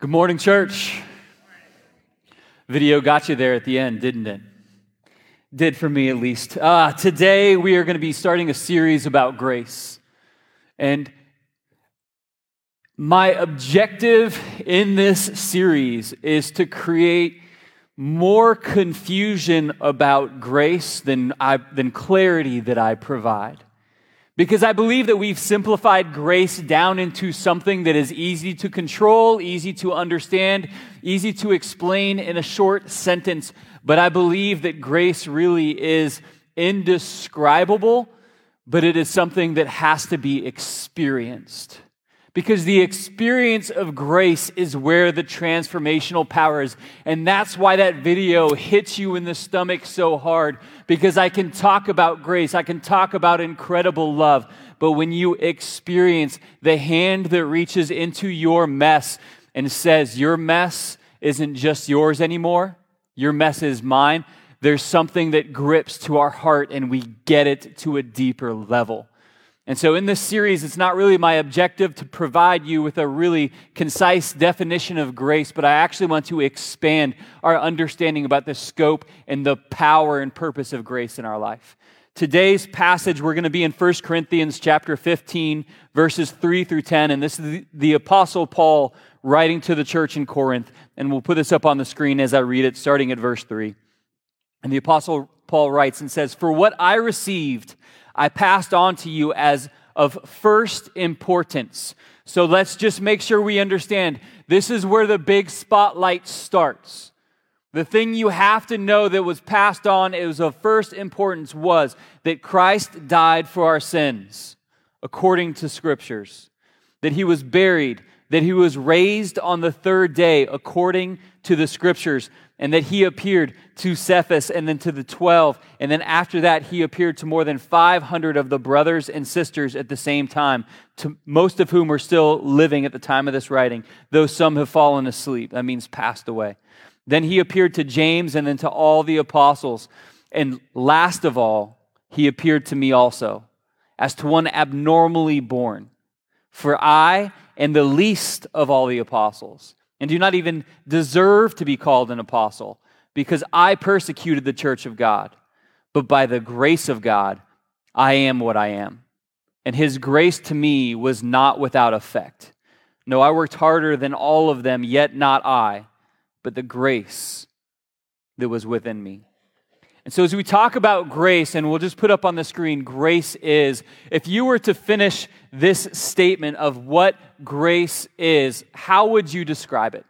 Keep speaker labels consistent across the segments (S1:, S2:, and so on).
S1: Good morning, church. Video got you there at the end, didn't it? Did for me at least. Uh, today we are going to be starting a series about grace. And my objective in this series is to create more confusion about grace than, I, than clarity that I provide. Because I believe that we've simplified grace down into something that is easy to control, easy to understand, easy to explain in a short sentence. But I believe that grace really is indescribable, but it is something that has to be experienced. Because the experience of grace is where the transformational power is. And that's why that video hits you in the stomach so hard. Because I can talk about grace, I can talk about incredible love. But when you experience the hand that reaches into your mess and says, Your mess isn't just yours anymore, your mess is mine, there's something that grips to our heart and we get it to a deeper level. And so, in this series, it's not really my objective to provide you with a really concise definition of grace, but I actually want to expand our understanding about the scope and the power and purpose of grace in our life. Today's passage, we're going to be in 1 Corinthians chapter 15, verses 3 through 10. And this is the, the Apostle Paul writing to the church in Corinth. And we'll put this up on the screen as I read it, starting at verse 3. And the Apostle Paul writes and says, For what I received, I passed on to you as of first importance. So let's just make sure we understand this is where the big spotlight starts. The thing you have to know that was passed on, it was of first importance, was that Christ died for our sins, according to scriptures, that he was buried, that he was raised on the third day, according to the scriptures, and that he appeared to Cephas and then to the 12. And then after that, he appeared to more than 500 of the brothers and sisters at the same time, to most of whom are still living at the time of this writing, though some have fallen asleep. That means passed away. Then he appeared to James and then to all the apostles. And last of all, he appeared to me also, as to one abnormally born. For I am the least of all the apostles and do not even deserve to be called an apostle because I persecuted the church of God. But by the grace of God, I am what I am. And his grace to me was not without effect. No, I worked harder than all of them, yet not I, but the grace that was within me. And so, as we talk about grace, and we'll just put up on the screen, grace is, if you were to finish this statement of what grace is, how would you describe it?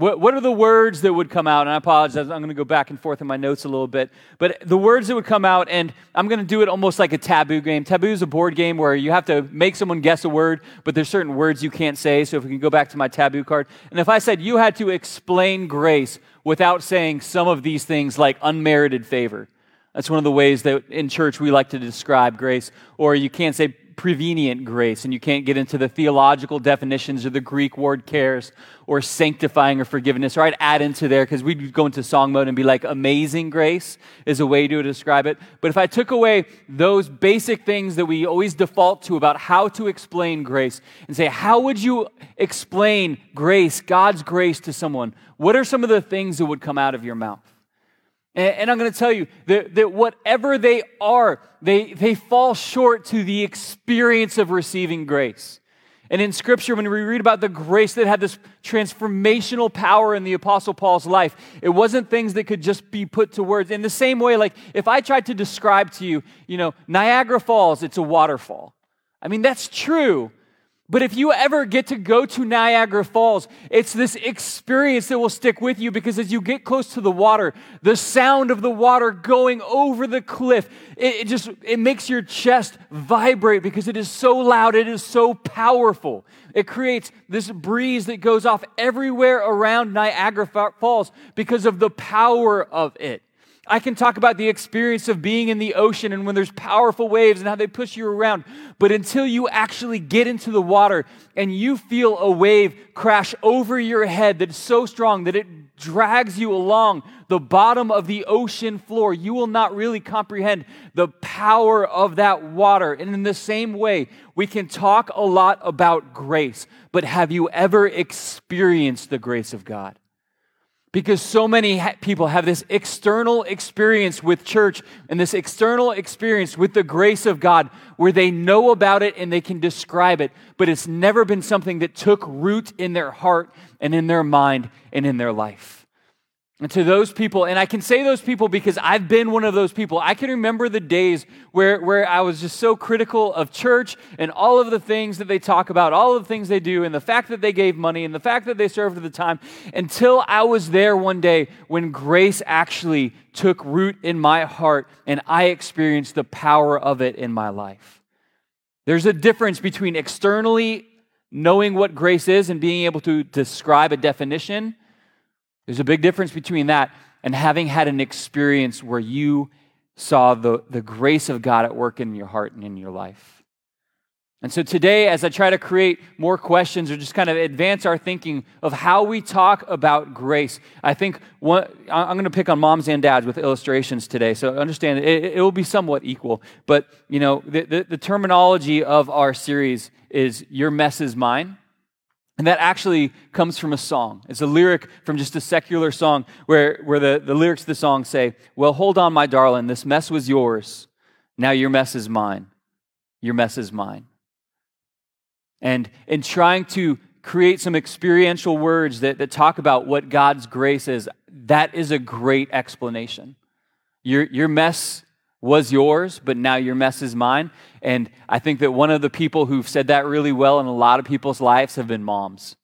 S1: What, what are the words that would come out? And I apologize, I'm going to go back and forth in my notes a little bit. But the words that would come out, and I'm going to do it almost like a taboo game. Taboo is a board game where you have to make someone guess a word, but there's certain words you can't say. So if we can go back to my taboo card. And if I said you had to explain grace without saying some of these things like unmerited favor, that's one of the ways that in church we like to describe grace. Or you can't say prevenient grace, and you can't get into the theological definitions or the Greek word charis or sanctifying or forgiveness, or I'd add into there because we'd go into song mode and be like, amazing grace is a way to describe it. But if I took away those basic things that we always default to about how to explain grace and say, how would you explain grace, God's grace to someone? What are some of the things that would come out of your mouth? And, I'm going to tell you that, that whatever they are, they, they fall short to the experience of receiving grace. And in Scripture, when we read about the grace that had this transformational power in the Apostle Paul's life, it wasn't things that could just be put to words. In the same way, like if I tried to describe to you, you know, Niagara Falls, it's a waterfall. I mean, that's true. But if you ever get to go to Niagara Falls, it's this experience that will stick with you because as you get close to the water, the sound of the water going over the cliff, it, it, just it makes your chest vibrate because it is so loud, it is so powerful. It creates this breeze that goes off everywhere around Niagara Falls because of the power of it. I can talk about the experience of being in the ocean and when there's powerful waves and how they push you around. But until you actually get into the water and you feel a wave crash over your head that's so strong that it drags you along the bottom of the ocean floor, you will not really comprehend the power of that water. And in the same way, we can talk a lot about grace, but have you ever experienced the grace of God? Because so many ha- people have this external experience with church and this external experience with the grace of God where they know about it and they can describe it, but it's never been something that took root in their heart and in their mind and in their life. And to those people, and I can say those people because I've been one of those people. I can remember the days where, where I was just so critical of church and all of the things that they talk about, all of the things they do, and the fact that they gave money and the fact that they served at the time, until I was there one day when grace actually took root in my heart and I experienced the power of it in my life. There's a difference between externally knowing what grace is and being able to describe a definition there's a big difference between that and having had an experience where you saw the, the grace of God at work in your heart and in your life. And so today, as I try to create more questions or just kind of advance our thinking of how we talk about grace, I think one, I'm going to pick on moms and dads with illustrations today. So understand it, it will be somewhat equal. But, you know, the, the, the terminology of our series is your mess is mine. And that actually comes from a song. It's a lyric from just a secular song where, where the, the lyrics of the song say, Well, hold on, my darling, this mess was yours. Now your mess is mine. Your mess is mine. And in trying to create some experiential words that, that talk about what God's grace is, that is a great explanation. Your, your mess was yours, but now your mess is mine. And I think that one of the people who've said that really well in a lot of people's lives have been moms.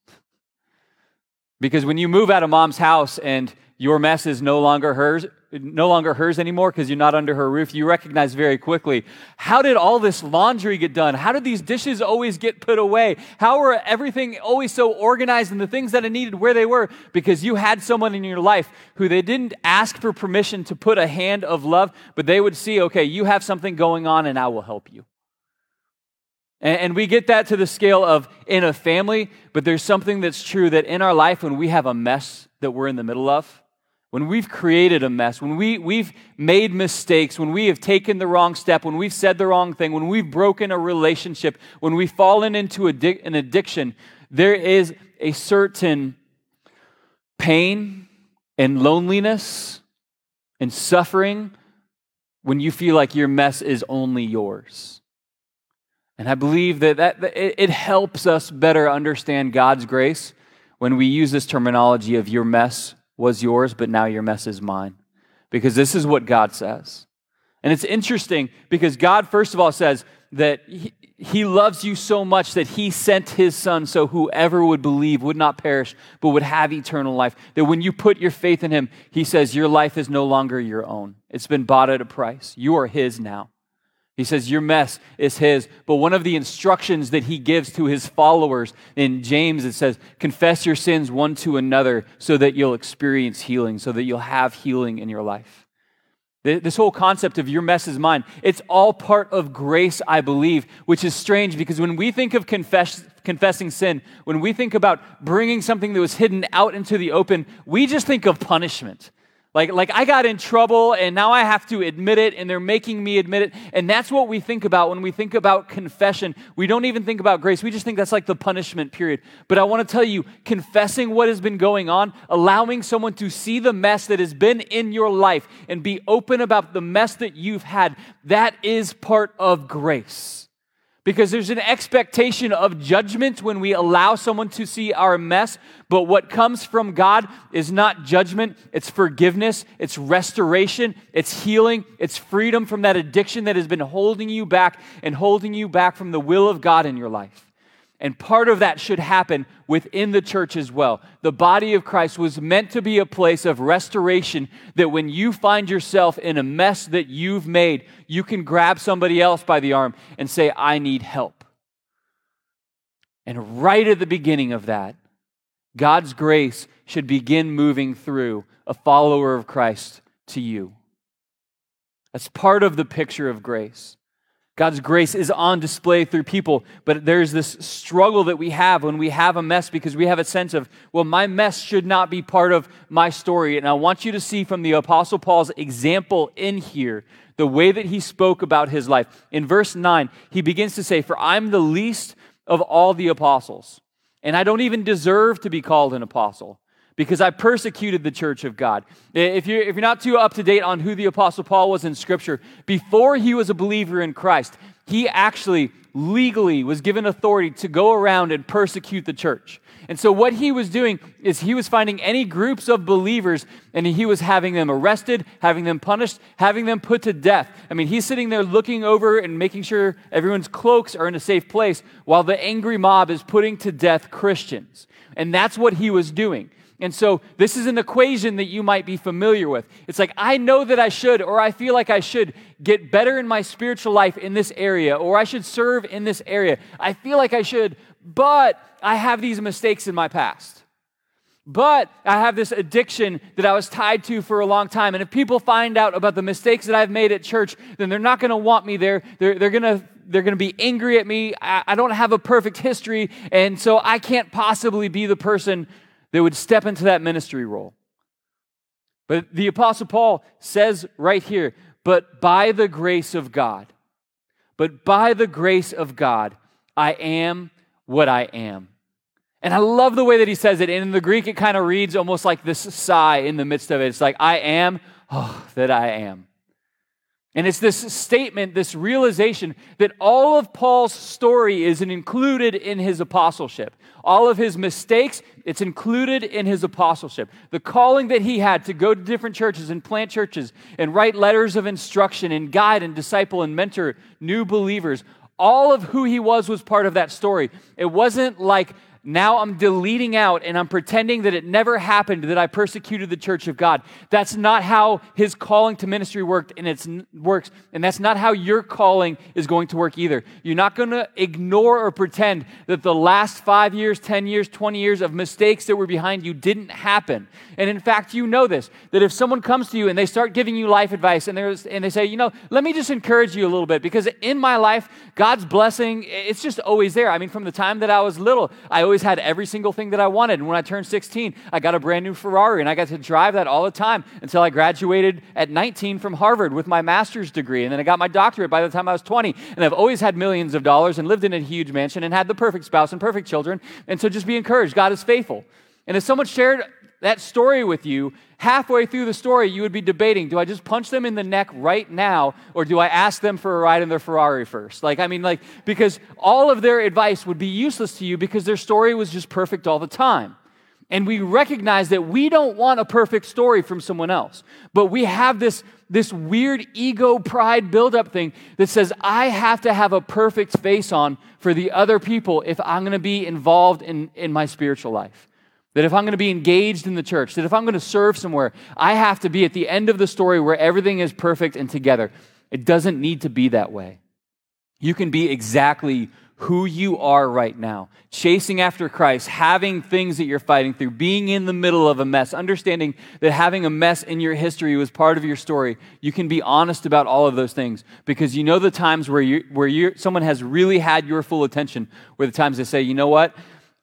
S1: Because when you move out of mom's house and your mess is no longer hers, no longer hers anymore because you're not under her roof, you recognize very quickly how did all this laundry get done? How did these dishes always get put away? How were everything always so organized and the things that I needed where they were? Because you had someone in your life who they didn't ask for permission to put a hand of love, but they would see, okay, you have something going on and I will help you. And, and we get that to the scale of in a family, but there's something that's true that in our life when we have a mess that we're in the middle of, when we've created a mess, when we, we've made mistakes, when we have taken the wrong step, when we've said the wrong thing, when we've broken a relationship, when we've fallen into an addiction, there is a certain pain and loneliness and suffering when you feel like your mess is only yours. And I believe that, that, that it, it helps us better understand God's grace when we use this terminology of your mess was yours, but now your mess is mine. Because this is what God says. And it's interesting because God, first of all, says that he, he, loves you so much that He sent His Son so whoever would believe would not perish, but would have eternal life. That when you put your faith in Him, He says, Your life is no longer your own. It's been bought at a price. You are His now. He says, Your mess is his. But one of the instructions that he gives to his followers in James, it says, Confess your sins one to another so that you'll experience healing, so that you'll have healing in your life. This whole concept of your mess is mine, it's all part of grace, I believe, which is strange because when we think of confess, confessing sin, when we think about bringing something that was hidden out into the open, we just think of punishment. Like, like I got in trouble and now I have to admit it and they're making me admit it. And that's what we think about when we think about confession. We don't even think about grace. We just think that's like the punishment period. But I want to tell you, confessing what has been going on, allowing someone to see the mess that has been in your life and be open about the mess that you've had, that is part of grace because there's an expectation of judgment when we allow someone to see our mess. But what comes from God is not judgment, it's forgiveness, it's restoration, it's healing, it's freedom from that addiction that has been holding you back and holding you back from the will of God in your life. And part of that should happen within the church as well. The body of Christ was meant to be a place of restoration that when you find yourself in a mess that you've made, you can grab somebody else by the arm and say, I need help. And right at the beginning of that, God's grace should begin moving through a follower of Christ to you. That's part of the picture of grace. God's grace is on display through people, but there's this struggle that we have when we have a mess because we have a sense of, well, my mess should not be part of my story. And I want you to see from the Apostle Paul's example in here the way that he spoke about his life. In verse 9, he begins to say, For I'm the least of all the apostles and I don't even deserve to be called an apostle because I persecuted the church of God. If you're, if you're not too up to date on who the Apostle Paul was in Scripture, before he was a believer in Christ, he actually legally was given authority to go around and persecute the church. And so, what he was doing is he was finding any groups of believers and he was having them arrested, having them punished, having them put to death. I mean, he's sitting there looking over and making sure everyone's cloaks are in a safe place while the angry mob is putting to death Christians. And that's what he was doing. And so, this is an equation that you might be familiar with. It's like, I know that I should, or I feel like I should get better in my spiritual life in this area, or I should serve in this area. I feel like I should, but I have these mistakes in my past. But I have this addiction that I was tied to for a long time. And if people find out about the mistakes that I've made at church, then they're not going to want me there. They're, they're going to they're going to be angry at me. I, I don't have a perfect history. And so I can't possibly be the person that would step into that ministry role. But the Apostle Paul says right here, but by the grace of God, but by the grace of God, I am what I am. And I love the way that he says it. And in the Greek, it kind of reads almost like this sigh in the midst of it. It's like, I am oh, that I am. And it's this statement, this realization that all of Paul's story is included in his apostleship. All of his mistakes, it's included in his apostleship. The calling that he had to go to different churches and plant churches and write letters of instruction and guide and disciple and mentor new believers, all of who he was was part of that story. It wasn't like now I'm deleting out and I'm pretending that it never happened that I persecuted the church of God. That's not how his calling to ministry worked and it works. And that's not how your calling is going to work either. You're not going to ignore or pretend that the last five years, 10 years, 20 years of mistakes that were behind you didn't happen. And in fact, you know this that if someone comes to you and they start giving you life advice and, and they say, you know, let me just encourage you a little bit because in my life, God's blessing, it's just always there. I mean, from the time that I was little, I always always had every single thing that I wanted. And when I turned 16, I got a brand new Ferrari and I got to drive that all the time until I graduated at 19 from Harvard with my master's degree. And then I got my doctorate by the time I was 20. And I've always had millions of dollars and lived in a huge mansion and had the perfect spouse and perfect children. And so just be encouraged. God is faithful. And if someone shared that story with you, halfway through the story, you would be debating do I just punch them in the neck right now, or do I ask them for a ride in their Ferrari first? Like, I mean, like, because all of their advice would be useless to you because their story was just perfect all the time. And we recognize that we don't want a perfect story from someone else, but we have this, this weird ego pride buildup thing that says, I have to have a perfect face on for the other people if I'm going to be involved in, in my spiritual life. That if I'm going to be engaged in the church, that if I'm going to serve somewhere, I have to be at the end of the story where everything is perfect and together. It doesn't need to be that way. You can be exactly who you are right now, chasing after Christ, having things that you're fighting through, being in the middle of a mess, understanding that having a mess in your history was part of your story. You can be honest about all of those things because you know the times where you where you someone has really had your full attention, where the times they say, you know what,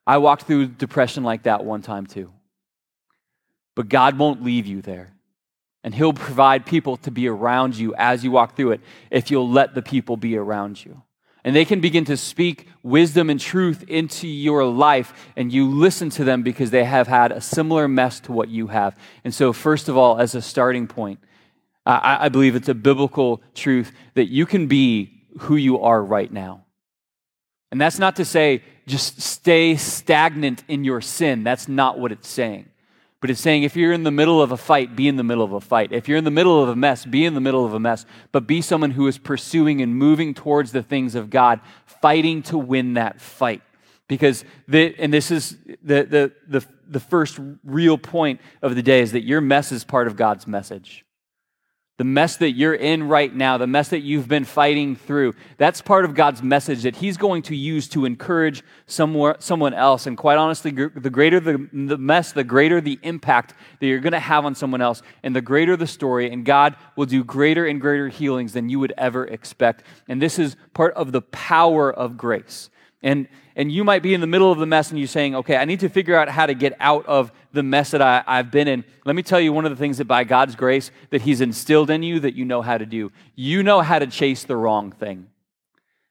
S1: I walked through depression like that one time too. But God won't leave you there. And He'll provide people to be around you as you walk through it if you'll let the people be around you. And they can begin to speak wisdom and truth into your life, and you listen to them because they have had a similar mess to what you have. And so, first of all, as a starting point, I, I believe it's a biblical truth that you can be who you are right now. And that's not to say just stay stagnant in your sin. That's not what it's saying. But it's saying if you're in the middle of a fight, be in the middle of a fight. If you're in the middle of a mess, be in the middle of a mess. But be someone who is pursuing and moving towards the things of God, fighting to win that fight. Because, the, and this is the, the, the, the first real point of the day, is that your mess is part of God's message. The mess that you're in right now, the mess that you've been fighting through, that's part of God's message that He's going to use to encourage someone else. And quite honestly, the greater the, the mess, the greater the impact that you're going to have on someone else, and the greater the story. And God will do greater and greater healings than you would ever expect. And this is part of the power of grace. And, and you might be in the middle of the mess and you're saying, okay, I need to figure out how to get out of the mess that I, I've been in. Let me tell you one of the things that by God's grace that He's instilled in you that you know how to do. You know how to chase the wrong thing.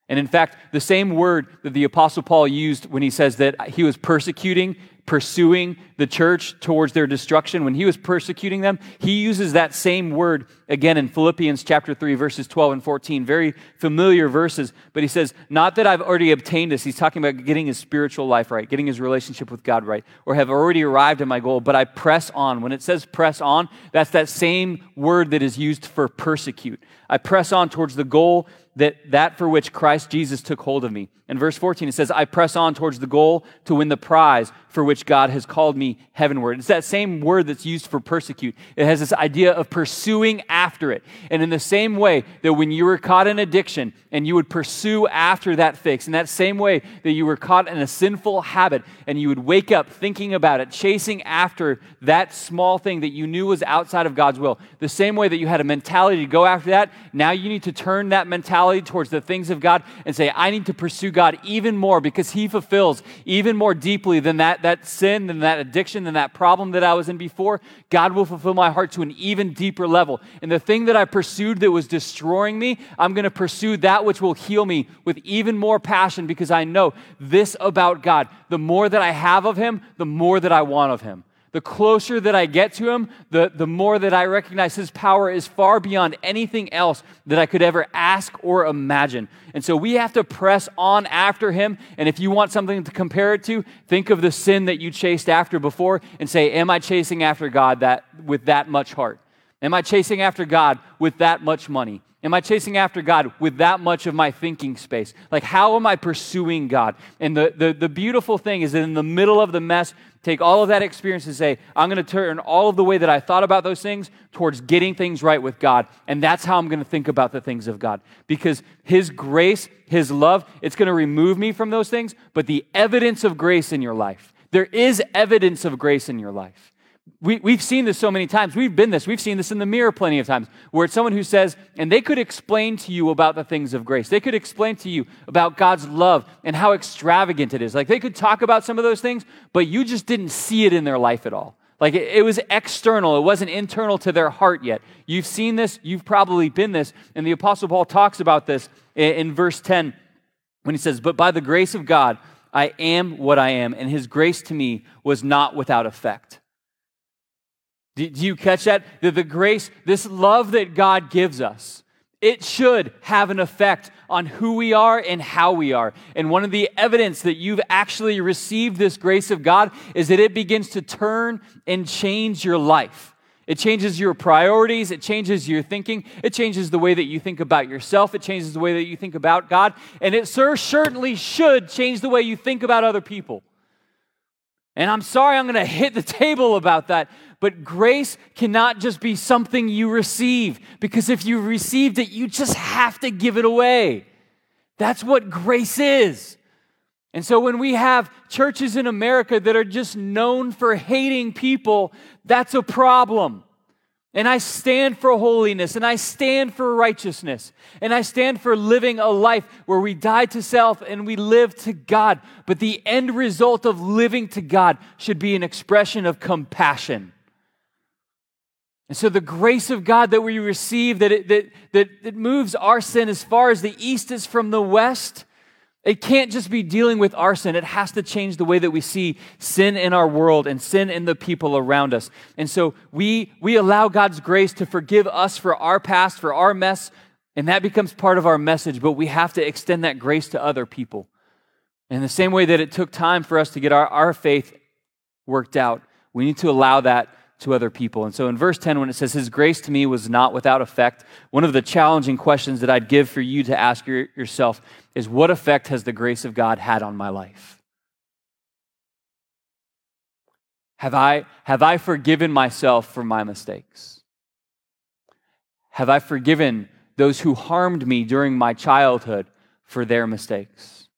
S1: And in fact, the same word that the Apostle Paul used when he says that he was persecuting pursuing the church towards their destruction, when he was persecuting them, he uses that same word again in Philippians chapter 3, verses 12 and 14. Very familiar verses, but he says, Not that I've already obtained this. He's talking about getting his spiritual life right, getting his relationship with God right, or have already arrived at my goal, but I press on. When it says press on, that's that same word that is used for persecute. I press on towards the goal that that for which Christ Jesus took hold of me. In verse 14, it says, I press on towards the goal to win the prize for which God has called me heavenward. It's that same word that's used for persecute. It has this idea of pursuing after it. And in the same way that when you were caught in addiction and you would pursue after that fix, in that same way that you were caught in a sinful habit and you would wake up thinking about it, chasing after that small thing that you knew was outside of God's will, the same way that you had a mentality to go after that, now you need to turn that mentality towards the things of God and say, I need to pursue God even more because He fulfills even more deeply than that, that sin, than that addiction, than that problem that I was in before. God will fulfill my heart to an even deeper level. And the thing that I pursued that was destroying me, I'm going to pursue that which will heal me with even more passion because I know this about God. The more that I have of Him, the more that I want of Him. The closer that I get to him, the, the more that I recognize his power is far beyond anything else that I could ever ask or imagine. And so we have to press on after him. And if you want something to compare it to, think of the sin that you chased after before and say, Am I chasing after God that, with that much heart? Am I chasing after God with that much money? Am I chasing after God with that much of my thinking space? Like, how am I pursuing God? And the, the, the beautiful thing is that in the middle of the mess, take all of that experience and say, I'm going to turn all of the way that I thought about those things towards getting things right with God. And that's how I'm going to think about the things of God. Because His grace, His love, it's going to remove me from those things, but the evidence of grace in your life, there is evidence of grace in your life. We, we've seen this so many times. We've been this. We've seen this in the mirror plenty of times, where it's someone who says, and they could explain to you about the things of grace. They could explain to you about God's love and how extravagant it is. Like they could talk about some of those things, but you just didn't see it in their life at all. Like it, it was external, it wasn't internal to their heart yet. You've seen this, you've probably been this. And the Apostle Paul talks about this in, in verse 10 when he says, But by the grace of God, I am what I am, and his grace to me was not without effect. Do, you catch that? The, the grace, this love that God gives us, it should have an effect on who we are and how we are. And one of the evidence that you've actually received this grace of God is that it begins to turn and change your life. It changes your priorities. It changes your thinking. It changes the way that you think about yourself. It changes the way that you think about God. And it certainly should change the way you think about other people. And I'm sorry I'm going to hit the table about that, but grace cannot just be something you receive, because if you received it, you just have to give it away. That's what grace is. And so when we have churches in America that are just known for hating people, that's a problem. And I stand for holiness and I stand for righteousness and I stand for living a life where we die to self and we live to God. But the end result of living to God should be an expression of compassion. And so the grace of God that we receive, that it, that, that it moves our sin as far as the east is from the west, it can't just be dealing with our sin. It has to change the way that we see sin in our world and sin in the people around us. And so we, we allow God's grace to forgive us for our past, for our mess, and that becomes part of our message, but we have to extend that grace to other people. In the same way that it took time for us to get our, our faith worked out, we need to allow that to other people. And so in verse 10, when it says, His grace to me was not without effect, one of the challenging questions that I'd give for you to ask your, yourself is, What effect has the grace of God had on my life? Have I, have I forgiven myself for my mistakes? Have I forgiven those who harmed me during my childhood for their mistakes?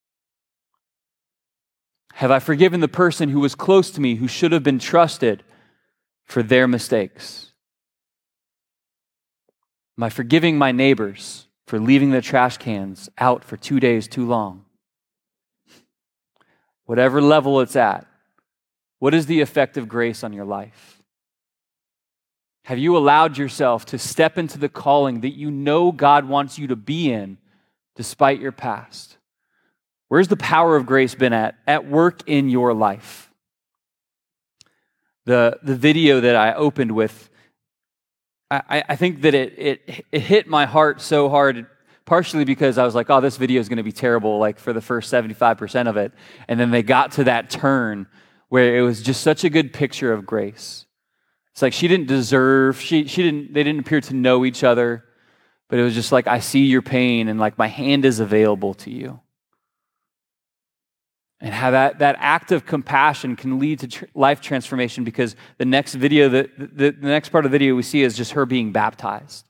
S1: Have I forgiven the person who was close to me who should have been trusted for their mistakes? Am I forgiving my neighbors for leaving the trash cans out for two days too long? Whatever level it's at, what is the effect of grace on your life? Have you allowed yourself to step into the calling that you know God wants you to be in despite your past? Where's the power of grace been at? At work in your life. The, the video that I opened with, I, I think that it, it, it hit my heart so hard, partially because I was like, oh, this video is going to be terrible, like for the first 75% of it. And then they got to that turn where it was just such a good picture of grace. It's like she didn't deserve, she, she didn't, they didn't appear to know each other, but it was just like, I see your pain and like my hand is available to you. And how that, that act of compassion can lead to tr- life transformation because the next video, the, the, the next part of the video we see is just her being baptized.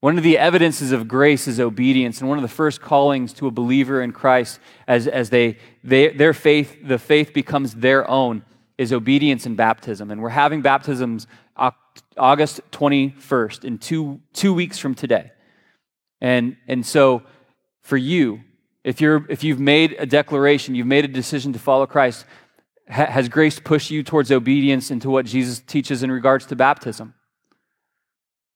S1: One of the evidences of grace is obedience, and one of the first callings to a believer in Christ as, as they, they, their faith, the faith becomes their own, is obedience and baptism. And we're having baptisms August 21st, in two, two weeks from today. And, and so for you, if, you're, if you've made a declaration, you've made a decision to follow Christ, ha, has grace pushed you towards obedience into what Jesus teaches in regards to baptism?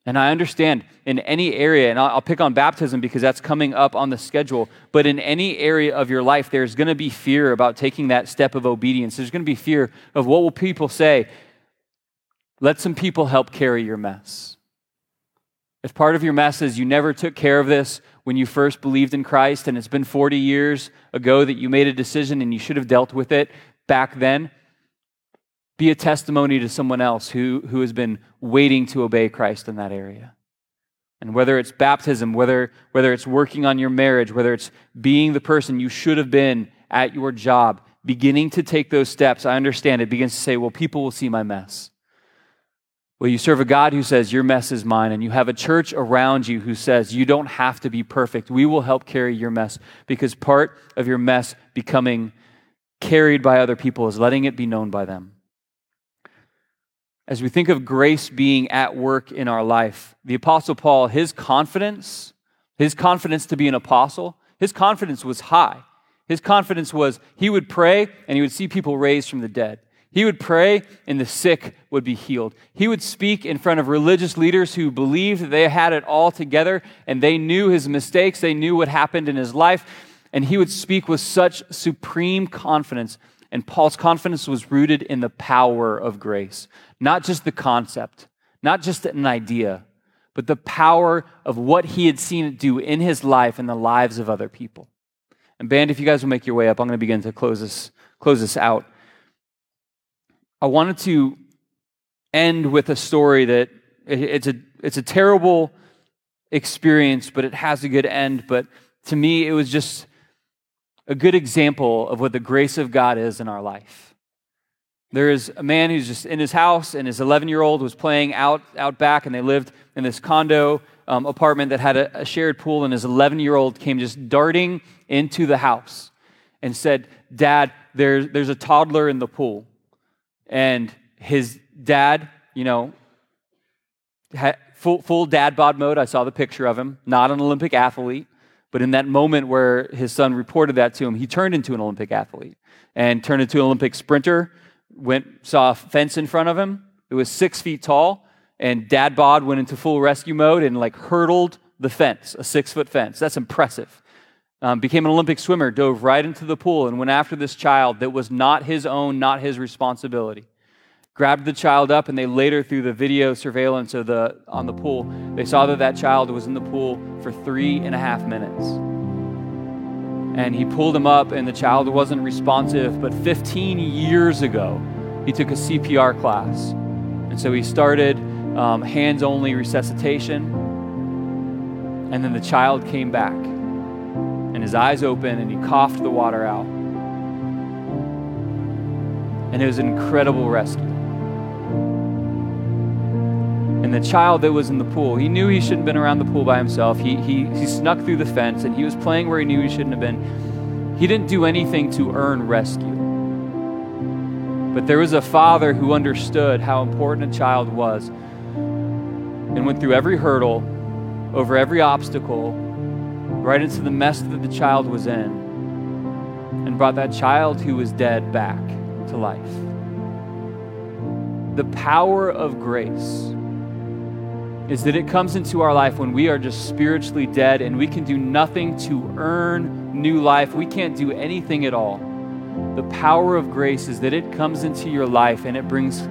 S1: And I understand in any area, and I'll, pick on baptism because that's coming up on the schedule, but in any area of your life, there's going to be fear about taking that step of obedience. There's going to be fear of what will people say. Let some people help carry your mess. If part of your mess is you never took care of this when you first believed in Christ, and it's been 40 years ago that you made a decision and you should have dealt with it back then, be a testimony to someone else who, who has been waiting to obey Christ in that area. And whether it's baptism, whether, whether it's working on your marriage, whether it's being the person you should have been at your job, beginning to take those steps, I understand it begins to say, well, people will see my mess. Well, you serve a God who says, Your mess is mine, and you have a church around you who says, You don't have to be perfect. We will help carry your mess because part of your mess becoming carried by other people is letting it be known by them as we think of grace being at work in our life, the Apostle Paul, his confidence, his confidence to be an apostle, his confidence was high. His confidence was he would pray and he would see people raised from the dead. He would pray and the sick would be healed. He would speak in front of religious leaders who believed that they had it all together and they knew his mistakes, they knew what happened in his life, and he would speak with such supreme confidence. And Paul's confidence was rooted in the power of grace. Not just the concept, not just an idea, but the power of what he had seen it do in his life and the lives of other people. And band, if you guys will make your way up, I'm going to begin to close this, close this out. I wanted to end with a story that it's a, it's a terrible experience, but it has a good end. But to me, it was just a good example of what the grace of God is in our life. There is a man who's just in his house, and his 11 year old was playing out, out back, and they lived in this condo um, apartment that had a, a shared pool, and his 11 year old came just darting into the house and said, Dad, there's, there's a toddler in the pool. And his dad, you know, full, full dad bod mode. I saw the picture of him, not an Olympic athlete. But in that moment where his son reported that to him, he turned into an Olympic athlete and turned into an Olympic sprinter went saw a fence in front of him. It was six feet tall, and Dad Bod went into full rescue mode and like hurdled the fence, a six foot fence. That's impressive. Um, became an Olympic swimmer, dove right into the pool, and went after this child that was not his own, not his responsibility. Grabbed the child up, and they later, through the video surveillance of the on the pool, they saw that that child was in the pool for three and a half minutes and he pulled him up, and the child wasn't responsive. But 15 years ago, he took a CPR class. And so he started um, hands only resuscitation. And then the child came back, and his eyes opened, and he coughed the water out. And it was an incredible rescue. And the child that was in the pool, he knew he shouldn't have been around the pool by himself. He, he, he snuck through the fence and he was playing where he knew he shouldn't have been. He didn't do anything to earn rescue. But there was a father who understood how important a child was and went through every hurdle, over every obstacle, right into the mess that the child was in, and brought that child who was dead back to life. The power of grace is that it comes into our life when we are just spiritually dead and we can do nothing to earn new life. We can't do anything at all. The power of grace is that it comes into your life and it brings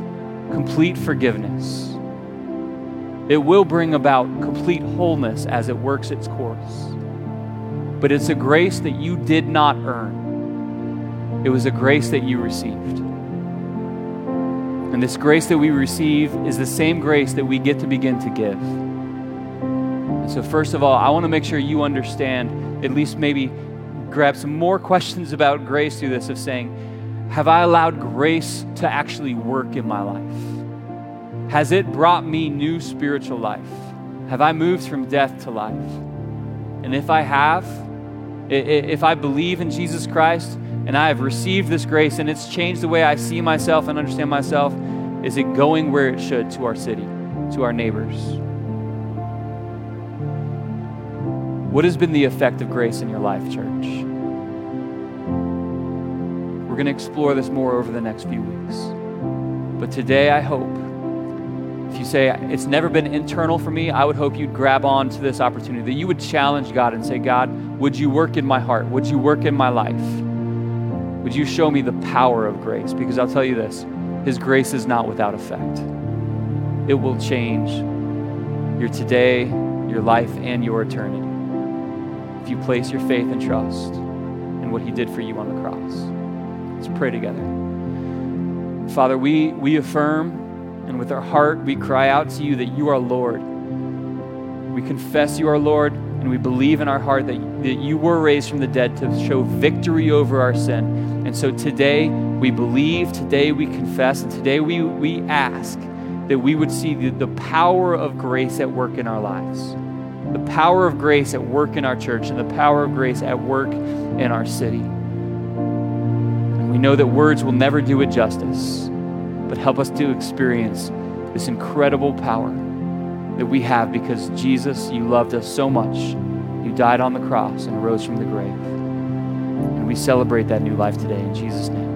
S1: complete forgiveness. It will bring about complete wholeness as it works its course. But it's a grace that you did not earn, it was a grace that you received. And this grace that we receive is the same grace that we get to begin to give. And so, first of all, I want to make sure you understand, at least maybe grab some more questions about grace through this of saying, Have I allowed grace to actually work in my life? Has it brought me new spiritual life? Have I moved from death to life? And if I have, if I believe in Jesus Christ and I have received this grace and it's changed the way I see myself and understand myself, is it going where it should to our city, to our neighbors? What has been the effect of grace in your life, church? We're going to explore this more over the next few weeks. But today, I hope, if you say it's never been internal for me, I would hope you'd grab on to this opportunity, that you would challenge God and say, God, would you work in my heart? Would you work in my life? Would you show me the power of grace? Because I'll tell you this His grace is not without effect. It will change your today, your life, and your eternity if you place your faith and trust in what He did for you on the cross. Let's pray together. Father, we, we affirm and with our heart we cry out to you that you are Lord. We confess you are Lord and we believe in our heart that, that you were raised from the dead to show victory over our sin and so today we believe, today we confess, and today we, we ask that we would see the, the power of grace at work in our lives, the power of grace at work in our church, and the power of grace at work in our city. And we know that words will never do it justice, but help us to experience this incredible power that we have because Jesus, you loved us so much. You died on the cross and rose from the grave And we celebrate that new life today in Jesus' name.